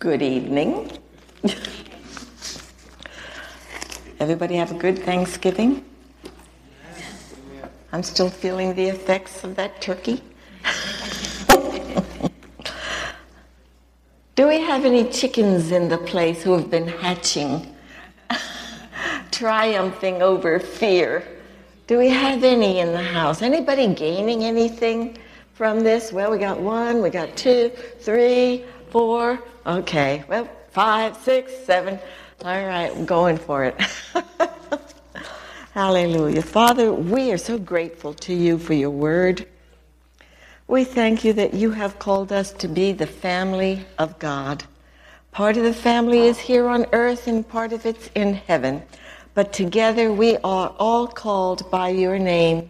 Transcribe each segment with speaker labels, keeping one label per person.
Speaker 1: Good evening. Everybody have a good Thanksgiving? I'm still feeling the effects of that turkey. Do we have any chickens in the place who have been hatching, triumphing over fear? Do we have any in the house? Anybody gaining anything from this? Well, we got one, we got two, three, four. Okay, well, five, six, seven. All right, I'm going for it. Hallelujah. Father, we are so grateful to you for your word. We thank you that you have called us to be the family of God. Part of the family is here on earth and part of it's in heaven. But together we are all called by your name,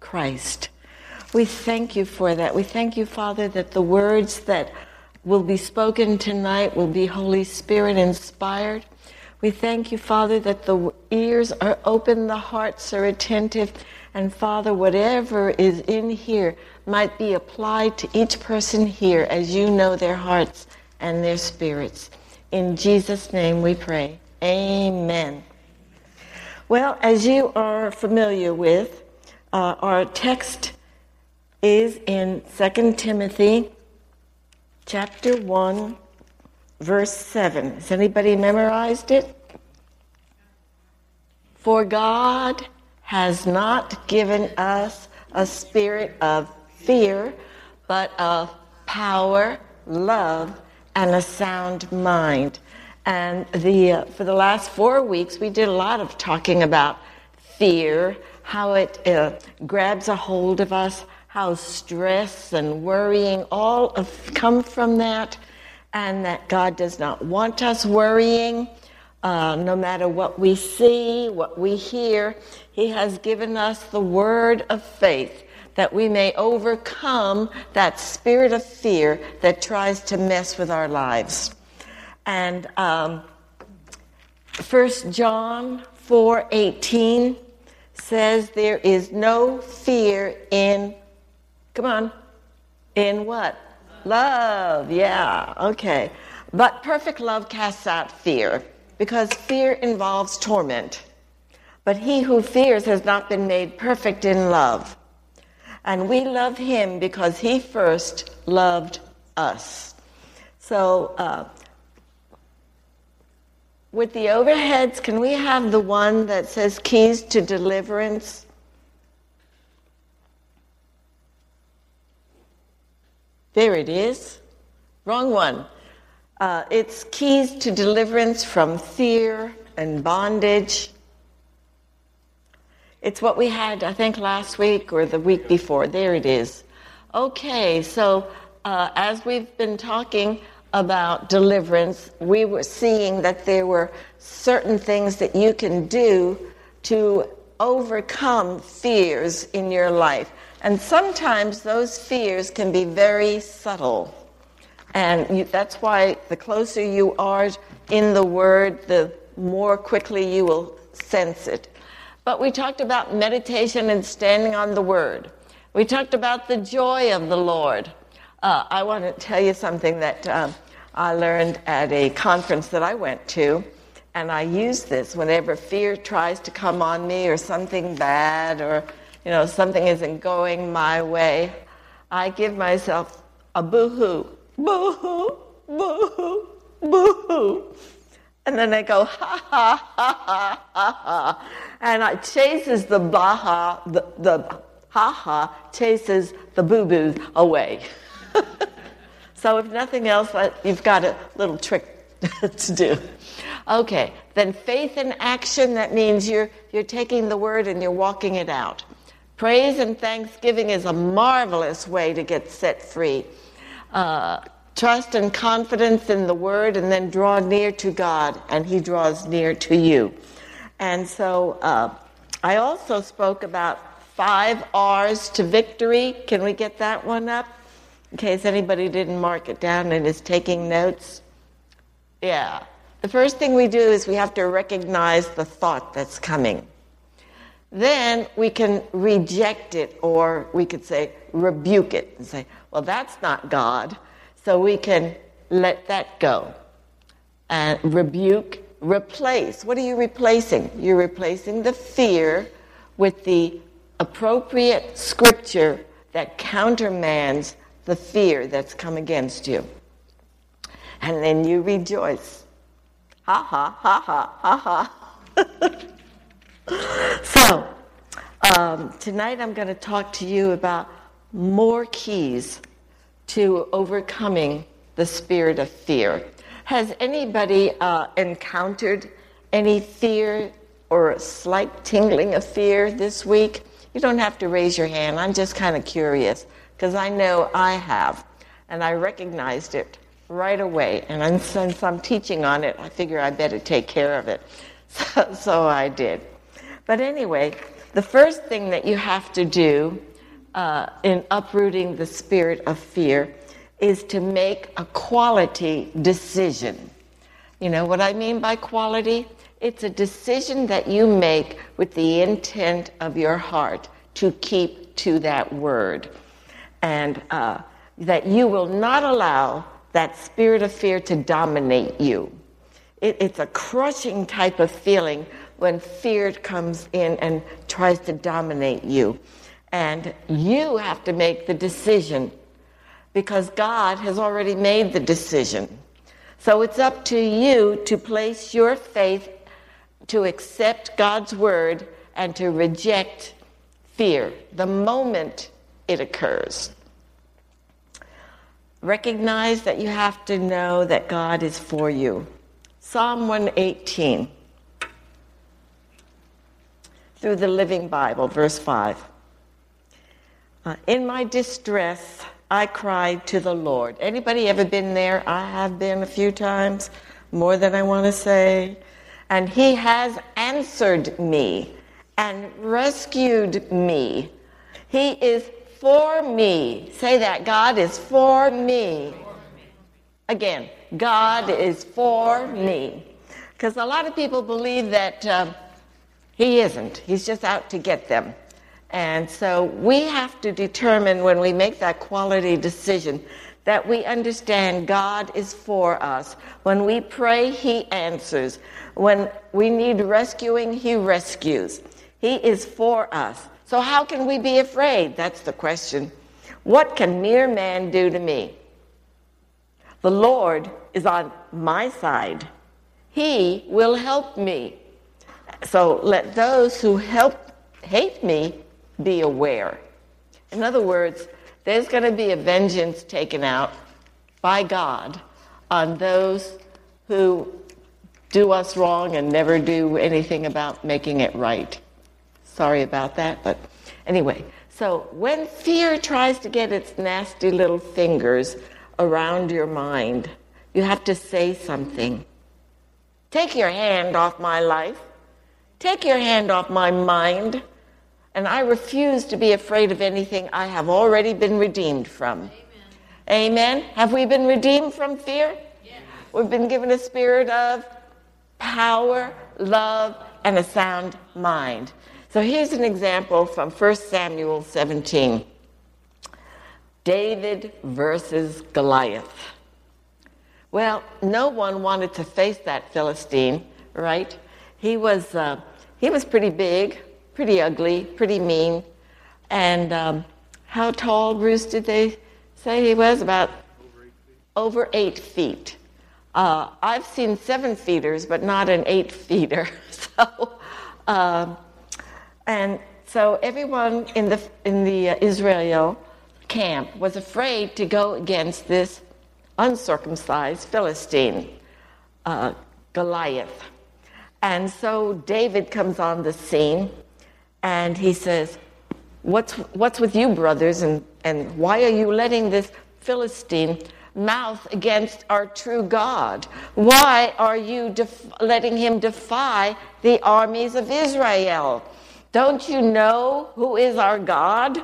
Speaker 1: Christ. We thank you for that. We thank you, Father, that the words that will be spoken tonight will be Holy Spirit inspired. We thank you, Father, that the ears are open, the hearts are attentive, and Father, whatever is in here might be applied to each person here as you know their hearts and their spirits. In Jesus' name we pray. Amen. Well, as you are familiar with, uh, our text is in 2 Timothy chapter 1, verse 7. Has anybody memorized it? For God has not given us a spirit of fear, but of power, love, and a sound mind. And the, uh, for the last four weeks, we did a lot of talking about fear, how it uh, grabs a hold of us, how stress and worrying all come from that, and that God does not want us worrying. Uh, no matter what we see, what we hear, He has given us the word of faith that we may overcome that spirit of fear that tries to mess with our lives. And um, 1 John 4 18 says, There is no fear in Come on. In what? Love. Yeah, okay. But perfect love casts out fear because fear involves torment. But he who fears has not been made perfect in love. And we love him because he first loved us. So, uh, with the overheads, can we have the one that says keys to deliverance? There it is. Wrong one. Uh, it's keys to deliverance from fear and bondage. It's what we had, I think, last week or the week before. There it is. Okay, so uh, as we've been talking about deliverance, we were seeing that there were certain things that you can do to overcome fears in your life. And sometimes those fears can be very subtle. And you, that's why the closer you are in the Word, the more quickly you will sense it. But we talked about meditation and standing on the Word. We talked about the joy of the Lord. Uh, I want to tell you something that um, I learned at a conference that I went to. And I use this whenever fear tries to come on me or something bad or you know, something isn't going my way, I give myself a boo-hoo, boo-hoo, boo-hoo, boo-hoo. And then I go, ha, ha, ha, ha, ha, ha. And it chases the baha, the, the ha ha, chases the boo boos away. so if nothing else, you've got a little trick to do. Okay, then faith in action, that means you're, you're taking the word and you're walking it out. Praise and thanksgiving is a marvelous way to get set free. Uh, trust and confidence in the word, and then draw near to God, and He draws near to you. And so uh, I also spoke about five R's to victory. Can we get that one up? In case anybody didn't mark it down and is taking notes. Yeah. The first thing we do is we have to recognize the thought that's coming then we can reject it or we could say rebuke it and say, well, that's not God. So we can let that go. and rebuke, replace. What are you replacing? You're replacing the fear with the appropriate scripture that countermands the fear that's come against you. And then you rejoice. Ha ha ha ha ha ha. um, tonight I'm going to talk to you about more keys to overcoming the spirit of fear. Has anybody uh, encountered any fear or a slight tingling of fear this week? You don't have to raise your hand. I'm just kind of curious because I know I have. And I recognized it right away. And since I'm teaching on it, I figure I better take care of it. So, so I did. But anyway, the first thing that you have to do uh, in uprooting the spirit of fear is to make a quality decision. You know what I mean by quality? It's a decision that you make with the intent of your heart to keep to that word. And uh, that you will not allow that spirit of fear to dominate you. It, it's a crushing type of feeling when fear comes in and tries to dominate you. And you have to make the decision because God has already made the decision. So it's up to you to place your faith to accept God's word and to reject fear the moment it occurs. Recognize that you have to know that God is for you. Psalm 118 through the Living Bible, verse 5. Uh, in my distress, I cried to the Lord. Anybody ever been there? I have been a few times, more than I want to say. And he has answered me and rescued me. He is for me. Say that. God is for me. Again, God is for me. Because a lot of people believe that um, he isn't. He's just out to get them. And so we have to determine when we make that quality decision that we understand God is for us. When we pray, He answers. When we need rescuing, He rescues. He is for us. So, how can we be afraid? That's the question. What can mere man do to me? The Lord is on my side. He will help me. So, let those who help hate me be aware. In other words, there's going to be a vengeance taken out by God on those who do us wrong and never do anything about making it right. Sorry about that, but anyway. So when fear tries to get its nasty little fingers around your mind, you have to say something. Take your hand off my life. Take your hand off my mind. And I refuse to be afraid of anything I have already been redeemed from. Amen. Amen. Have we been redeemed from fear? Yes. We've been given a spirit of power, love, and a sound mind. So here's an example from 1 Samuel 17 David versus Goliath. Well, no one wanted to face that Philistine, right? He was, uh, he was pretty big, pretty ugly, pretty mean. And um, how tall, Bruce, did they say he was? About over eight feet. Uh, I've seen seven feeders, but not an eight feeder. so, um, and so everyone in the in the uh, Israel camp was afraid to go against this uncircumcised Philistine, uh, Goliath. And so David comes on the scene and he says, What's, what's with you, brothers, and, and why are you letting this Philistine mouth against our true God? Why are you def- letting him defy the armies of Israel? Don't you know who is our God?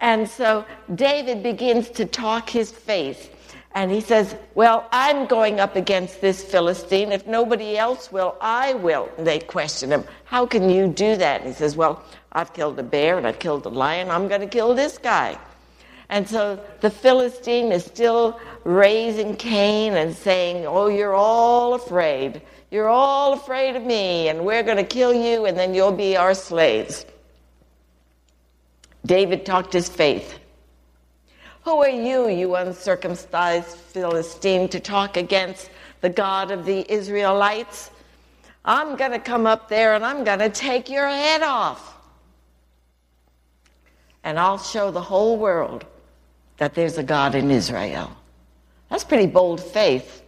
Speaker 1: And so David begins to talk his faith. And he says, Well, I'm going up against this Philistine. If nobody else will, I will. And they question him, How can you do that? And he says, Well, I've killed a bear and I've killed a lion. I'm going to kill this guy. And so the Philistine is still raising Cain and saying, Oh, you're all afraid. You're all afraid of me, and we're going to kill you, and then you'll be our slaves. David talked his faith. Who are you, you uncircumcised Philistine, to talk against the God of the Israelites? I'm going to come up there and I'm going to take your head off. And I'll show the whole world that there's a God in Israel. That's pretty bold faith.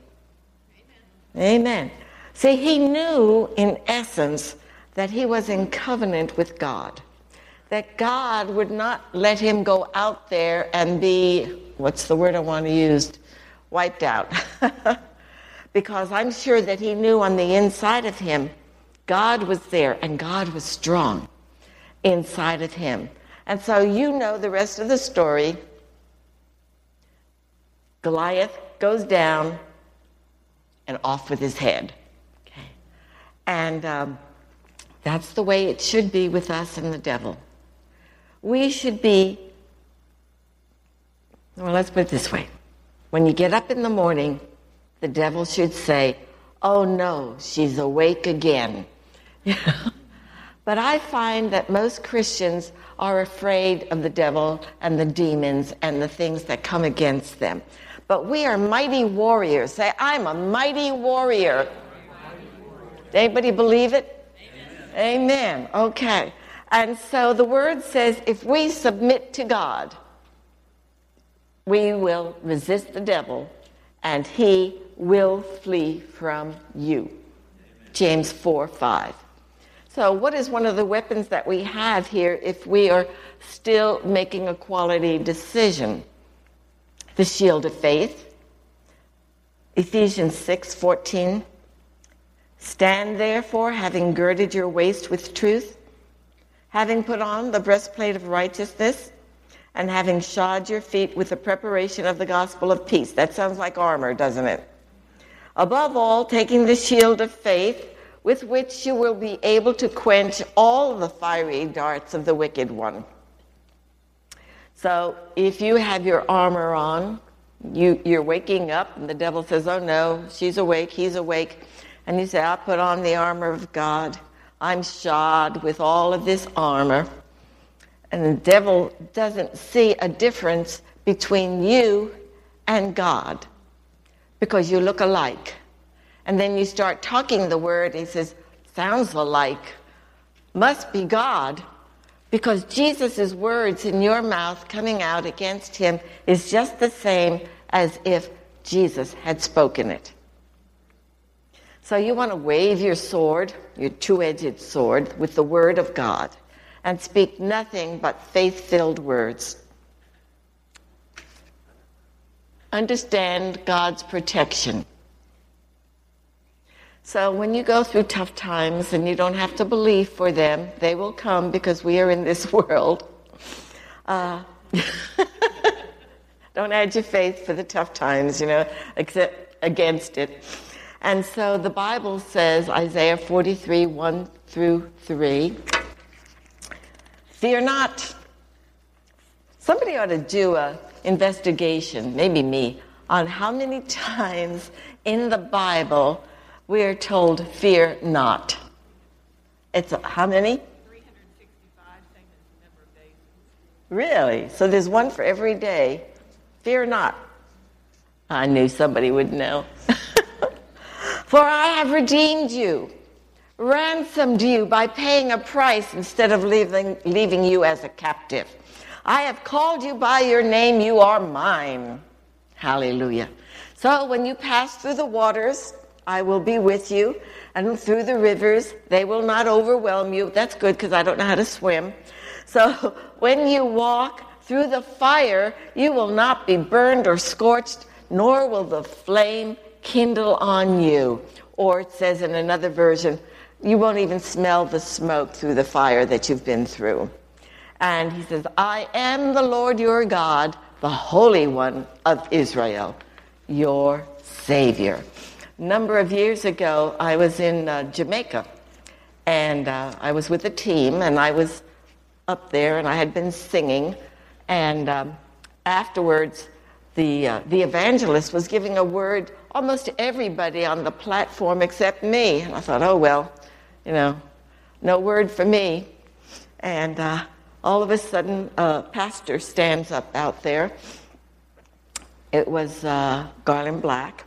Speaker 1: Amen. Amen. See, he knew in essence that he was in covenant with God, that God would not let him go out there and be, what's the word I want to use? Wiped out. because I'm sure that he knew on the inside of him, God was there and God was strong inside of him. And so you know the rest of the story. Goliath goes down and off with his head. Okay. And um, that's the way it should be with us and the devil. We should be, well, let's put it this way. When you get up in the morning, the devil should say, Oh no, she's awake again. but I find that most Christians are afraid of the devil and the demons and the things that come against them. But we are mighty warriors. Say, I'm a mighty warrior. Anybody believe it? Amen. Amen. Okay. And so the word says if we submit to God, we will resist the devil and he will flee from you. James 4 5. So, what is one of the weapons that we have here if we are still making a quality decision? The shield of faith. Ephesians 6 14 Stand therefore, having girded your waist with truth, having put on the breastplate of righteousness, and having shod your feet with the preparation of the gospel of peace. That sounds like armor, doesn't it? Above all, taking the shield of faith, with which you will be able to quench all the fiery darts of the wicked one. So, if you have your armor on, you, you're waking up, and the devil says, Oh no, she's awake, he's awake and you say, I put on the armor of God. I'm shod with all of this armor. And the devil doesn't see a difference between you and God because you look alike. And then you start talking the word, he says, sounds alike. Must be God. Because Jesus' words in your mouth coming out against him is just the same as if Jesus had spoken it. So you want to wave your sword, your two edged sword, with the word of God and speak nothing but faith filled words. Understand God's protection. So when you go through tough times and you don't have to believe for them, they will come because we are in this world. Uh, don't add your faith for the tough times, you know, except against it. And so the Bible says, Isaiah 43, 1 through 3, fear not. Somebody ought to do an investigation, maybe me, on how many times in the Bible we are told, fear not. It's a, how many?
Speaker 2: 365, same as the number of days.
Speaker 1: Really? So there's one for every day. Fear not. I knew somebody would know. For I have redeemed you, ransomed you by paying a price instead of leaving, leaving you as a captive. I have called you by your name, you are mine. Hallelujah. So when you pass through the waters, I will be with you, and through the rivers, they will not overwhelm you. That's good because I don't know how to swim. So when you walk through the fire, you will not be burned or scorched, nor will the flame kindle on you. Or it says in another version, you won't even smell the smoke through the fire that you've been through. And he says, I am the Lord your God, the Holy One of Israel, your Savior. A number of years ago, I was in uh, Jamaica, and uh, I was with a team, and I was up there, and I had been singing, and um, afterwards, the, uh, the evangelist was giving a word almost to everybody on the platform except me. And I thought, oh, well, you know, no word for me. And uh, all of a sudden, a pastor stands up out there. It was uh, Garland Black.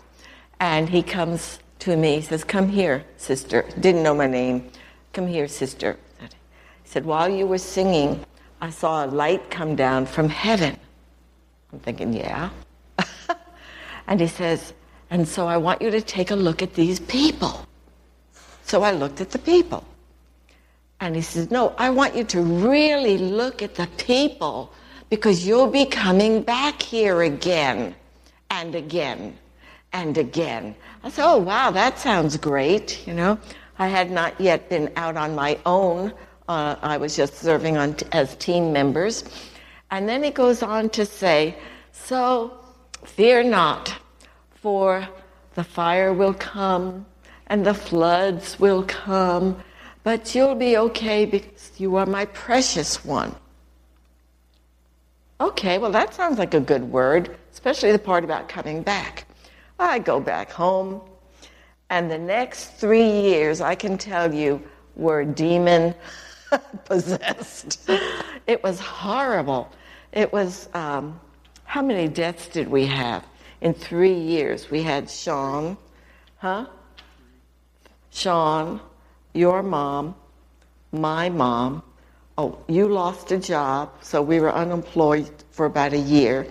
Speaker 1: And he comes to me. He says, Come here, sister. Didn't know my name. Come here, sister. He said, While you were singing, I saw a light come down from heaven. I'm thinking, Yeah. and he says, And so I want you to take a look at these people. So I looked at the people. And he says, No, I want you to really look at the people because you'll be coming back here again and again and again. I said, Oh, wow, that sounds great. You know, I had not yet been out on my own. Uh, I was just serving on t- as team members. And then he goes on to say, So fear not, for the fire will come and the floods will come, but you'll be okay because you are my precious one. Okay, well, that sounds like a good word, especially the part about coming back. I go back home, and the next three years, I can tell you, were demon possessed. It was horrible. It was, um, how many deaths did we have in three years? We had Sean, huh? Sean, your mom, my mom. Oh, you lost a job, so we were unemployed for about a year.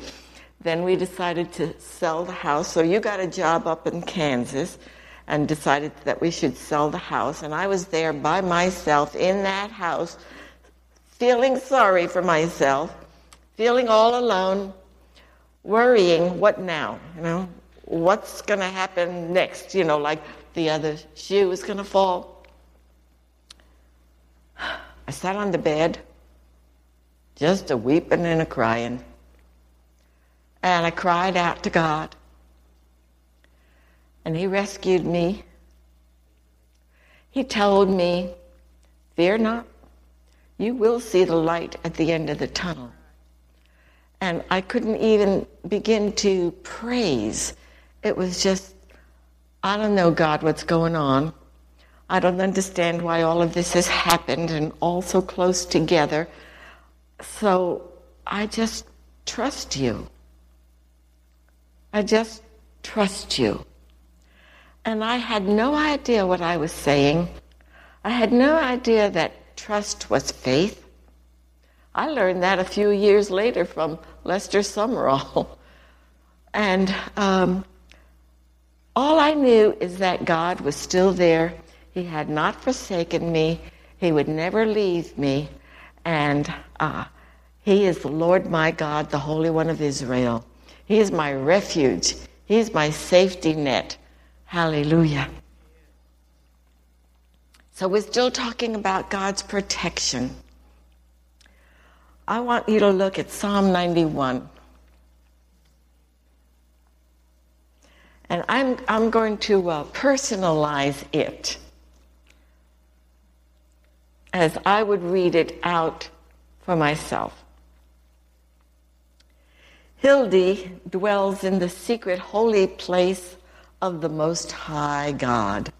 Speaker 1: Then we decided to sell the house. So you got a job up in Kansas and decided that we should sell the house. And I was there by myself in that house, feeling sorry for myself, feeling all alone, worrying, what now? You know, what's going to happen next? You know, like the other shoe is going to fall. I sat on the bed, just a weeping and a crying. And I cried out to God. And He rescued me. He told me, Fear not, you will see the light at the end of the tunnel. And I couldn't even begin to praise. It was just, I don't know, God, what's going on. I don't understand why all of this has happened and all so close together. So I just trust you. I just trust you. And I had no idea what I was saying. I had no idea that trust was faith. I learned that a few years later from Lester Sumrall. and um, all I knew is that God was still there. He had not forsaken me. He would never leave me. And uh, He is the Lord my God, the Holy One of Israel. He is my refuge. He is my safety net. Hallelujah. So we're still talking about God's protection. I want you to look at Psalm 91. And I'm, I'm going to uh, personalize it as I would read it out for myself. Hildy dwells in the secret holy place of the Most High God.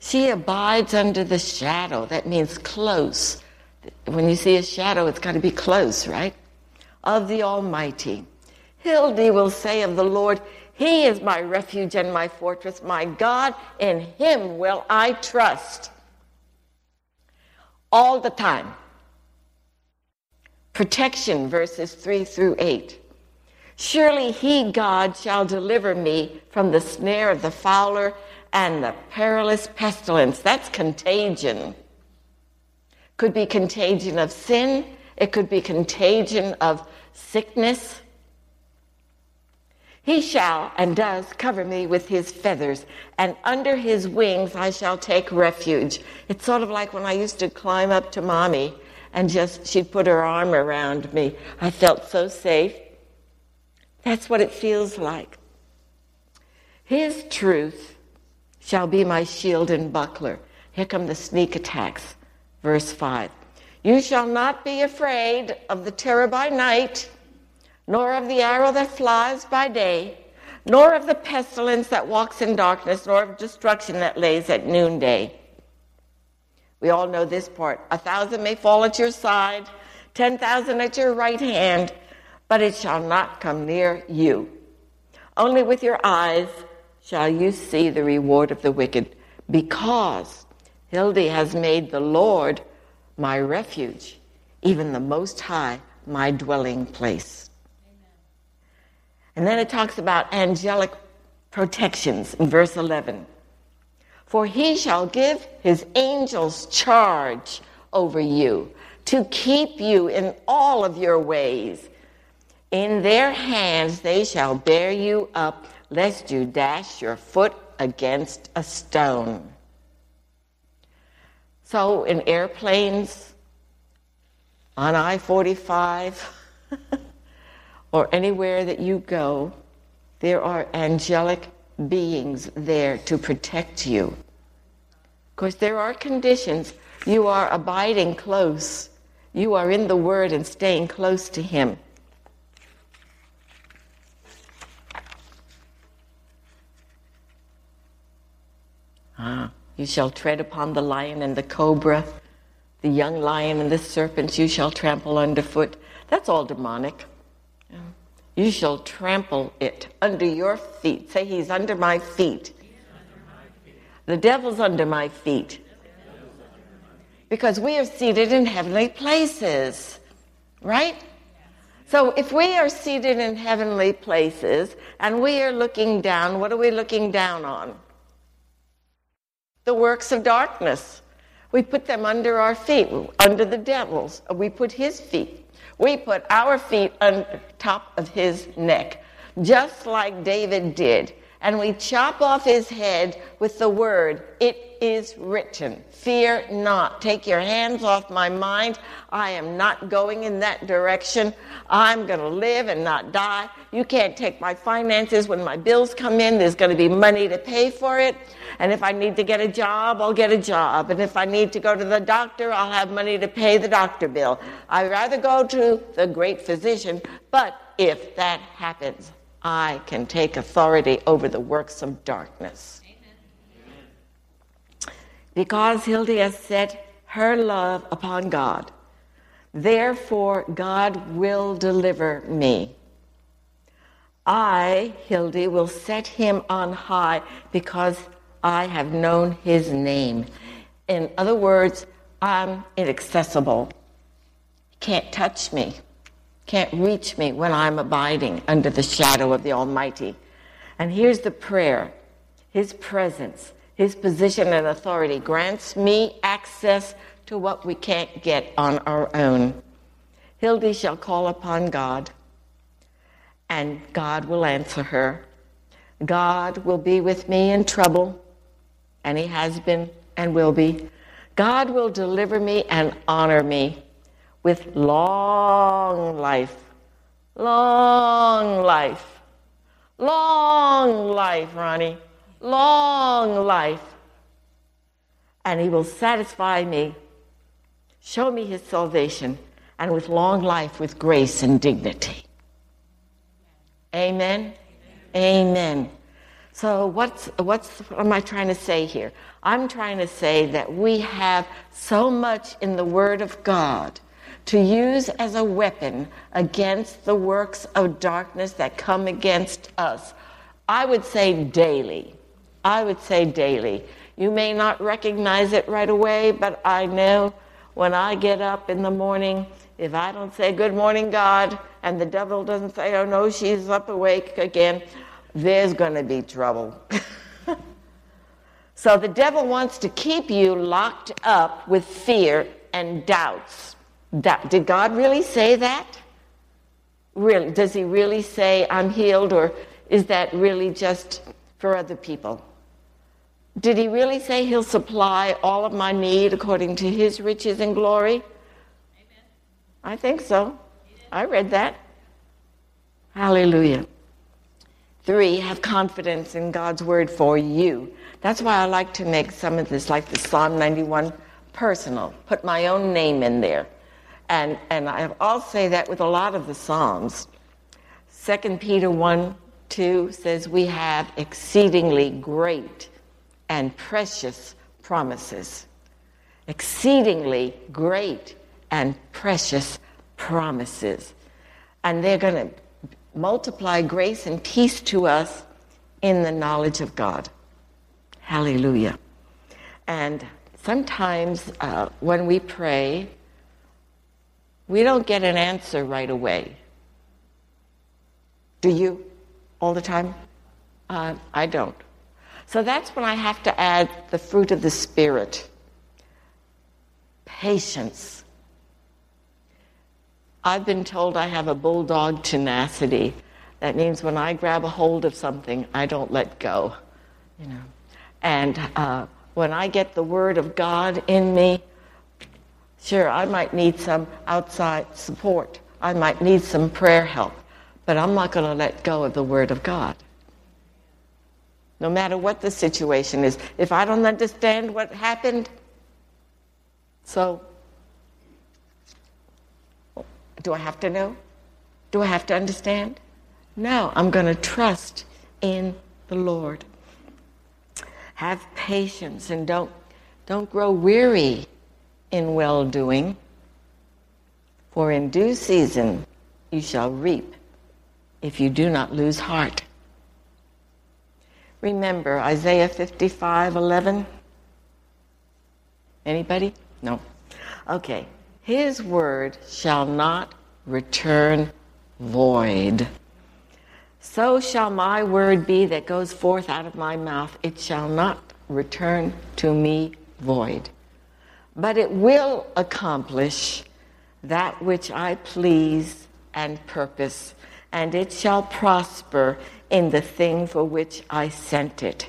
Speaker 1: She abides under the shadow. That means close. When you see a shadow, it's got to be close, right? Of the Almighty. Hildy will say of the Lord, He is my refuge and my fortress, my God, in Him will I trust. All the time. Protection, verses 3 through 8. Surely he, God, shall deliver me from the snare of the fowler and the perilous pestilence. That's contagion. Could be contagion of sin, it could be contagion of sickness. He shall and does cover me with his feathers, and under his wings I shall take refuge. It's sort of like when I used to climb up to mommy and just she'd put her arm around me. I felt so safe. That's what it feels like. His truth shall be my shield and buckler. Here come the sneak attacks. Verse 5. You shall not be afraid of the terror by night, nor of the arrow that flies by day, nor of the pestilence that walks in darkness, nor of destruction that lays at noonday. We all know this part. A thousand may fall at your side, ten thousand at your right hand, but it shall not come near you. Only with your eyes shall you see the reward of the wicked, because Hildy has made the Lord my refuge, even the Most High my dwelling place. Amen. And then it talks about angelic protections in verse 11. For he shall give his angels charge over you to keep you in all of your ways. In their hands they shall bear you up, lest you dash your foot against a stone. So, in airplanes, on I 45, or anywhere that you go, there are angelic beings there to protect you. Because there are conditions. You are abiding close. You are in the Word and staying close to Him. Ah, you shall tread upon the lion and the cobra, the young lion and the serpents you shall trample underfoot. That's all demonic. You shall trample it under your feet. Say, He's under my feet. The devil's under my feet. Because we are seated in heavenly places, right? So if we are seated in heavenly places and we are looking down, what are we looking down on? The works of darkness. We put them under our feet, under the devil's. We put his feet. We put our feet on top of his neck, just like David did. And we chop off his head with the word, It is written. Fear not. Take your hands off my mind. I am not going in that direction. I'm going to live and not die. You can't take my finances when my bills come in. There's going to be money to pay for it. And if I need to get a job, I'll get a job. And if I need to go to the doctor, I'll have money to pay the doctor bill. I'd rather go to the great physician. But if that happens, I can take authority over the works of darkness. Because Hildy has set her love upon God, therefore God will deliver me. I, Hildy, will set him on high because I have known his name. In other words, I'm inaccessible. Can't touch me, can't reach me when I'm abiding under the shadow of the Almighty. And here's the prayer His presence, His position and authority grants me access to what we can't get on our own. Hildy shall call upon God, and God will answer her. God will be with me in trouble and He has been and will be. God will deliver me and honor me with long life. Long life. Long life, Ronnie. Long life. And He will satisfy me, show me His salvation, and with long life, with grace and dignity. Amen. Amen. Amen. So, what's, what's, what am I trying to say here? I'm trying to say that we have so much in the Word of God to use as a weapon against the works of darkness that come against us. I would say daily. I would say daily. You may not recognize it right away, but I know when I get up in the morning, if I don't say, Good morning, God, and the devil doesn't say, Oh no, she's up awake again, there's going to be trouble. so the devil wants to keep you locked up with fear and doubts. That, Did God really say that? Really? Does he really say I'm healed, or is that really just for other people? Did he really say he'll supply all of my need according to his riches and glory? Amen. I think so. I read that. Hallelujah. Three, have confidence in God's word for you. That's why I like to make some of this, like the Psalm 91, personal. Put my own name in there. And, and I, I'll say that with a lot of the Psalms. 2 Peter 1 2 says, We have exceedingly great and precious promises. Exceedingly great and precious promises. And they're going to multiply grace and peace to us in the knowledge of God. Hallelujah. And sometimes uh, when we pray, we don't get an answer right away. Do you? All the time? Uh, I don't. So that's when I have to add the fruit of the Spirit patience. I've been told I have a bulldog tenacity. That means when I grab a hold of something, I don't let go. You know, and uh, when I get the Word of God in me, sure, I might need some outside support. I might need some prayer help, but I'm not going to let go of the Word of God. No matter what the situation is, if I don't understand what happened, so do I have to know? Do I have to understand? No, I'm going to trust in the Lord. Have patience and don't, don't grow weary in well doing, for in due season you shall reap if you do not lose heart. Remember Isaiah 55 11? Anybody? No. Okay. His word shall not return void. So shall my word be that goes forth out of my mouth. It shall not return to me void, but it will accomplish that which I please and purpose, and it shall prosper in the thing for which I sent it.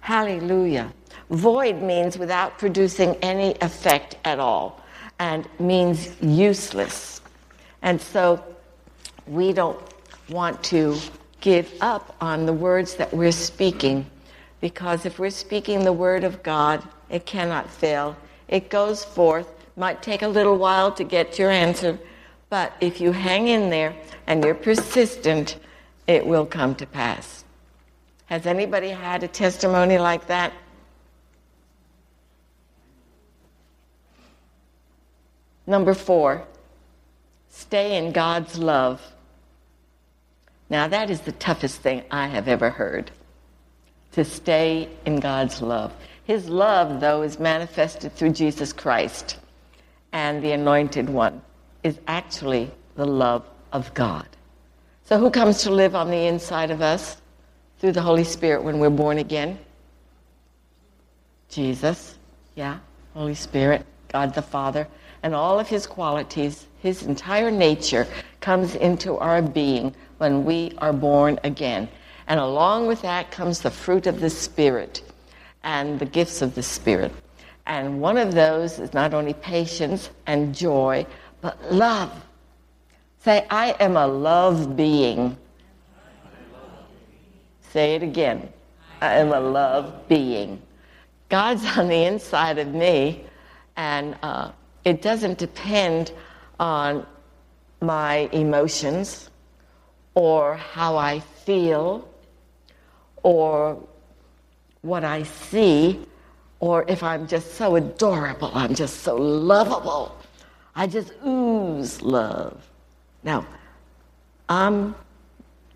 Speaker 1: Hallelujah. Void means without producing any effect at all and means useless. And so we don't want to give up on the words that we're speaking because if we're speaking the word of God, it cannot fail. It goes forth. Might take a little while to get your answer, but if you hang in there and you're persistent, it will come to pass. Has anybody had a testimony like that? Number four, stay in God's love. Now, that is the toughest thing I have ever heard to stay in God's love. His love, though, is manifested through Jesus Christ, and the Anointed One is actually the love of God. So, who comes to live on the inside of us through the Holy Spirit when we're born again? Jesus, yeah, Holy Spirit, God the Father, and all of His qualities, His entire nature comes into our being when we are born again. And along with that comes the fruit of the Spirit and the gifts of the Spirit. And one of those is not only patience and joy, but love Say, I am a love being. Say it again. I am a love being. God's on the inside of me, and uh, it doesn't depend on my emotions or how I feel or what I see or if I'm just so adorable, I'm just so lovable. I just ooze love. Now, I'm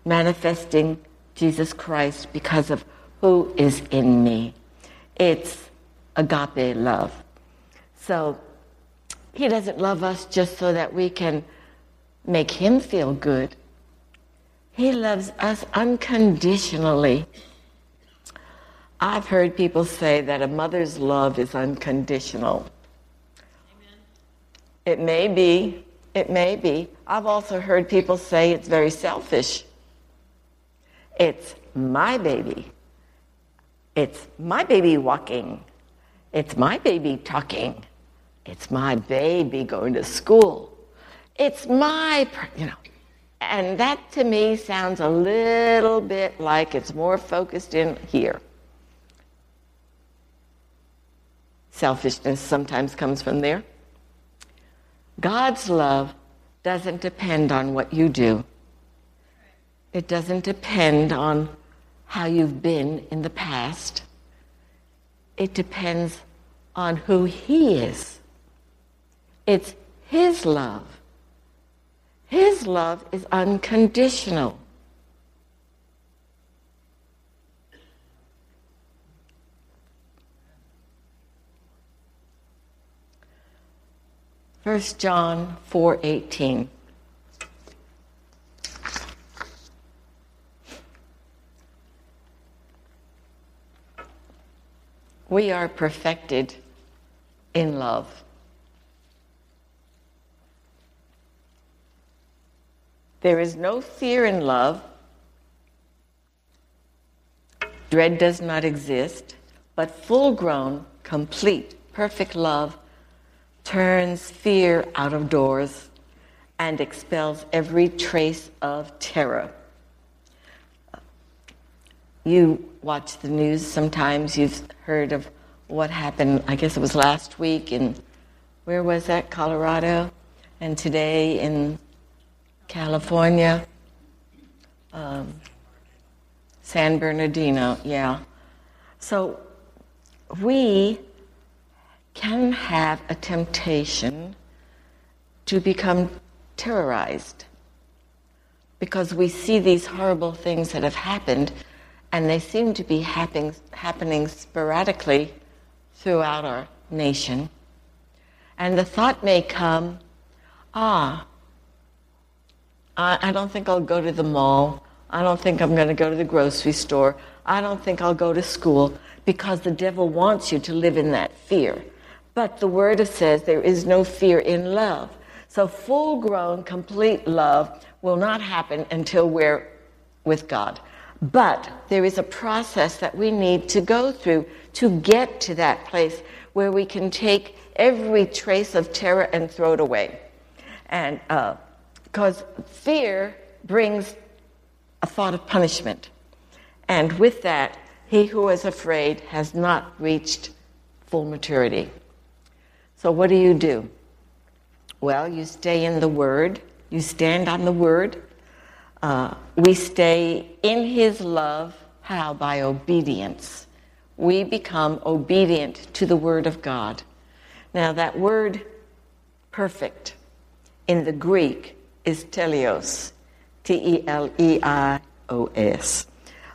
Speaker 1: manifesting Jesus Christ because of who is in me. It's agape love. So, he doesn't love us just so that we can make him feel good. He loves us unconditionally. I've heard people say that a mother's love is unconditional. It may be, it may be. I've also heard people say it's very selfish. It's my baby. It's my baby walking. It's my baby talking. It's my baby going to school. It's my, you know. And that to me sounds a little bit like it's more focused in here. Selfishness sometimes comes from there. God's love doesn't depend on what you do. It doesn't depend on how you've been in the past. It depends on who He is. It's His love. His love is unconditional. First John 4:18 We are perfected in love. There is no fear in love. Dread does not exist, but full grown, complete, perfect love turns fear out of doors and expels every trace of terror. You watch the news sometimes, you've heard of what happened, I guess it was last week in, where was that, Colorado? And today in California, um, San Bernardino, yeah. So we can have a temptation to become terrorized because we see these horrible things that have happened and they seem to be happening, happening sporadically throughout our nation. And the thought may come, ah, I don't think I'll go to the mall. I don't think I'm going to go to the grocery store. I don't think I'll go to school because the devil wants you to live in that fear. But the word says there is no fear in love. So full grown, complete love will not happen until we're with God. But there is a process that we need to go through to get to that place where we can take every trace of terror and throw it away. And because uh, fear brings a thought of punishment. And with that, he who is afraid has not reached full maturity. So, what do you do? Well, you stay in the Word, you stand on the Word, uh, we stay in His love. How? By obedience. We become obedient to the Word of God. Now, that word perfect in the Greek is teleos, T E L E I O S,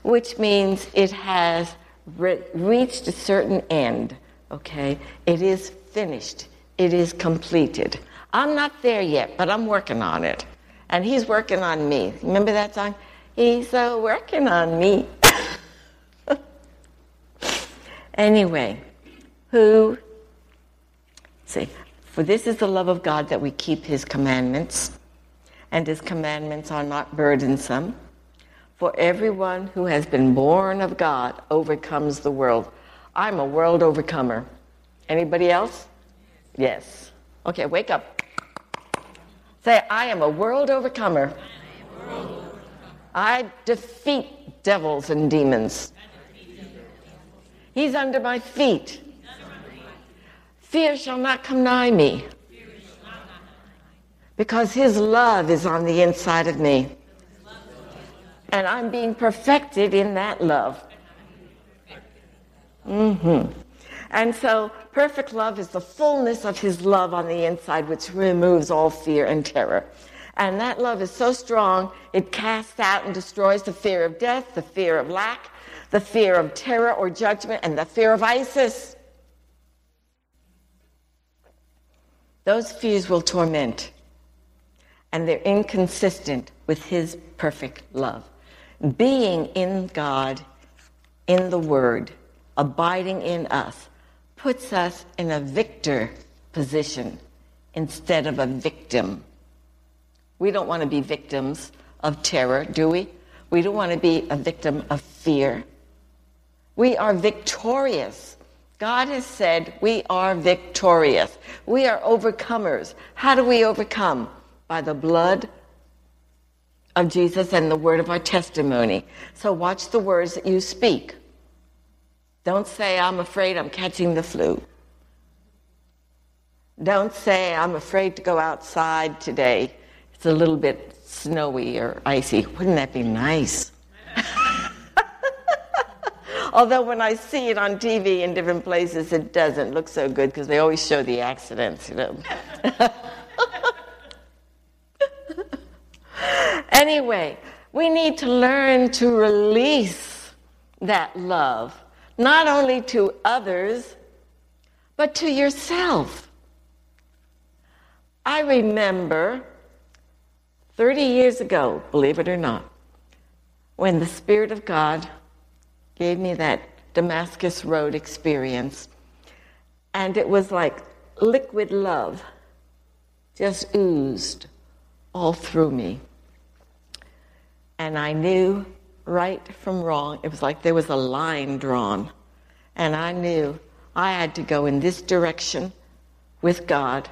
Speaker 1: which means it has re- reached a certain end, okay? It is finished, it is completed. I'm not there yet, but I'm working on it and he's working on me. Remember that song? He's uh, working on me. anyway, who, see, for this is the love of God that we keep his commandments, and his commandments are not burdensome. For everyone who has been born of God overcomes the world. I'm a world overcomer. Anybody else? Yes. Okay, wake up. Say, I am a world overcomer. I defeat devils and demons. He's under my feet. Fear shall not come nigh me. Because his love is on the inside of me. And I'm being perfected in that love. Mm-hmm. And so perfect love is the fullness of his love on the inside, which removes all fear and terror. And that love is so strong, it casts out and destroys the fear of death, the fear of lack, the fear of terror or judgment, and the fear of ISIS. Those fears will torment, and they're inconsistent with his perfect love. Being in God, in the Word, abiding in us, puts us in a victor position instead of a victim. We don't want to be victims of terror, do we? We don't want to be a victim of fear. We are victorious. God has said we are victorious. We are overcomers. How do we overcome? By the blood of Jesus and the word of our testimony. So watch the words that you speak. Don't say, I'm afraid I'm catching the flu. Don't say, I'm afraid to go outside today. It's a little bit snowy or icy. Wouldn't that be nice? Although when I see it on TV in different places, it doesn't look so good because they always show the accidents, you know. anyway, we need to learn to release that love, not only to others, but to yourself. I remember 30 years ago, believe it or not, when the Spirit of God gave me that Damascus Road experience. And it was like liquid love just oozed all through me. And I knew right from wrong. It was like there was a line drawn. And I knew I had to go in this direction with God.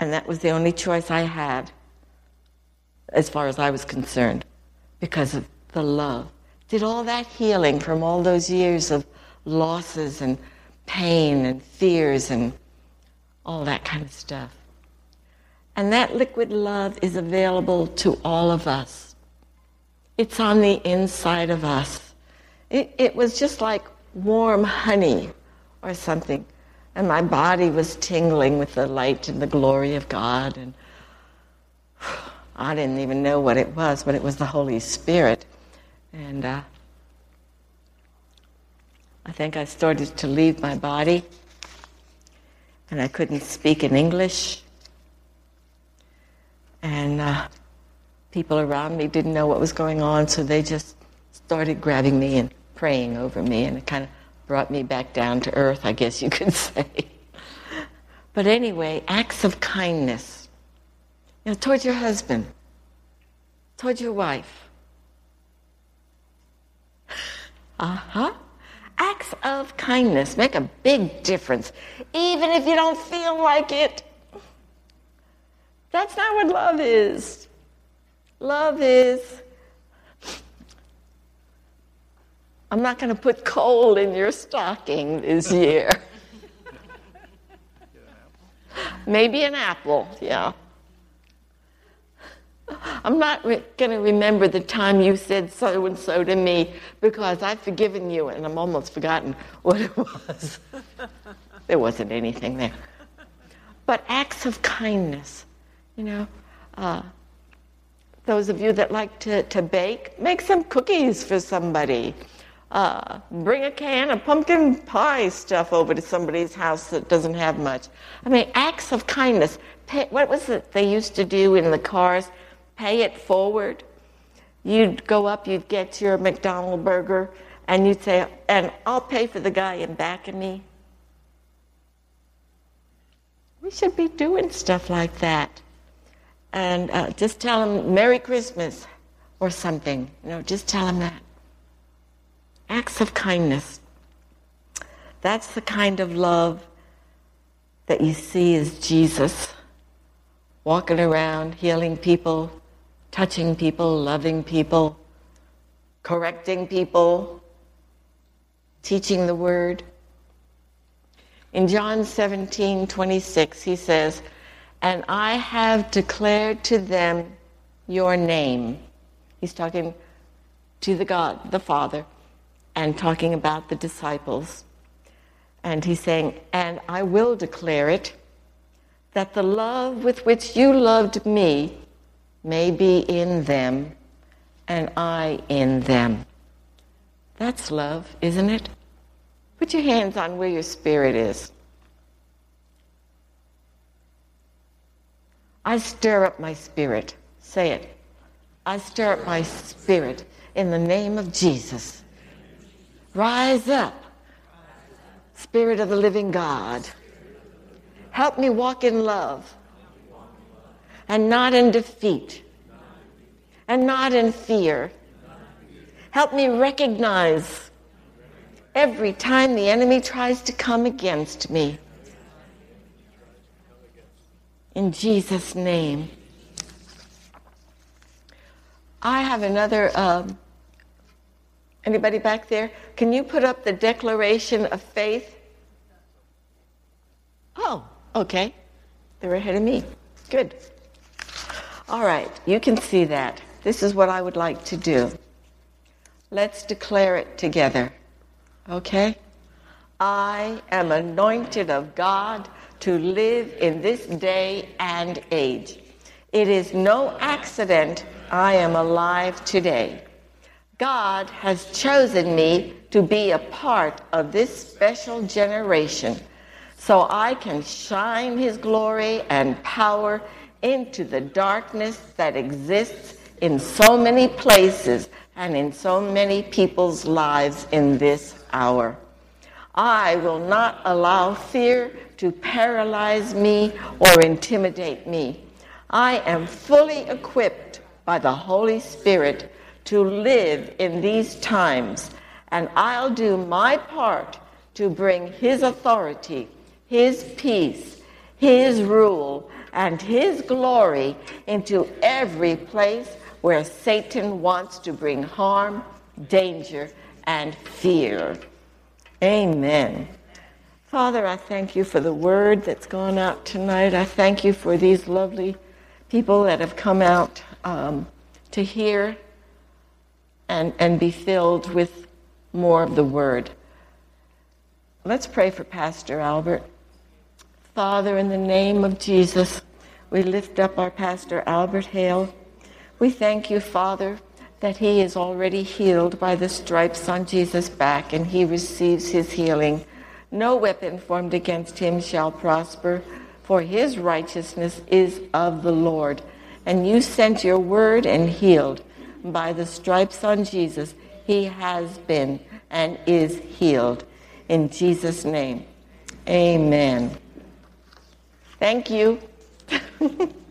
Speaker 1: And that was the only choice I had as far as I was concerned because of the love did all that healing from all those years of losses and pain and fears and all that kind of stuff. And that liquid love is available to all of us. It's on the inside of us. It, it was just like warm honey or something. And my body was tingling with the light and the glory of God. And I didn't even know what it was, but it was the Holy Spirit. And uh, I think I started to leave my body, and I couldn't speak in English. And uh, people around me didn't know what was going on, so they just started grabbing me and praying over me, and it kind of brought me back down to earth, I guess you could say. but anyway, acts of kindness, you know, towards your husband, towards your wife uh huh. Acts of kindness make a big difference, even if you don't feel like it. That's not what love is. Love is, I'm not going to put coal in your stocking this year. Maybe an apple, yeah. I'm not re- going to remember the time you said so and so to me because I've forgiven you and I'm almost forgotten what it was. there wasn't anything there. But acts of kindness, you know. Uh, those of you that like to, to bake, make some cookies for somebody. Uh, bring a can of pumpkin pie stuff over to somebody's house that doesn't have much. I mean, acts of kindness. Pay, what was it they used to do in the cars? pay it forward. You'd go up, you'd get your McDonald burger, and you'd say, and I'll pay for the guy in back of me. We should be doing stuff like that. And uh, just tell him Merry Christmas or something. You know, just tell him that. Acts of kindness. That's the kind of love that you see as Jesus walking around, healing people, touching people, loving people, correcting people, teaching the word. In John 17, 26, he says, And I have declared to them your name. He's talking to the God, the Father, and talking about the disciples. And he's saying, And I will declare it, that the love with which you loved me may be in them and I in them. That's love, isn't it? Put your hands on where your spirit is. I stir up my spirit. Say it. I stir up my spirit in the name of Jesus. Rise up, Spirit of the living God. Help me walk in love and not in defeat and not in fear. Help me recognize every time the enemy tries to come against me. In Jesus' name. I have another. Um, anybody back there? Can you put up the declaration of faith? Oh, okay. They're ahead of me. Good. All right, you can see that. This is what I would like to do. Let's declare it together. Okay? I am anointed of God to live in this day and age. It is no accident I am alive today. God has chosen me to be a part of this special generation so I can shine his glory and power into the darkness that exists in so many places and in so many people's lives in this hour. I will not allow fear to paralyze me or intimidate me. I am fully equipped by the Holy Spirit to live in these times, and I'll do my part to bring His authority, His peace, His rule, and His glory into every place where Satan wants to bring harm, danger, and fear. Amen. Father, I thank you for the word that's gone out tonight. I thank you for these lovely people that have come out um, to hear and, and be filled with more of the word. Let's pray for Pastor Albert. Father, in the name of Jesus, we lift up our Pastor Albert Hale. We thank you, Father, that he is already healed by the stripes on Jesus' back and he receives his healing. No weapon formed against him shall prosper, for his righteousness is of the Lord. And you sent your word and healed. By the stripes on Jesus, he has been and is healed. In Jesus' name, amen. Thank you.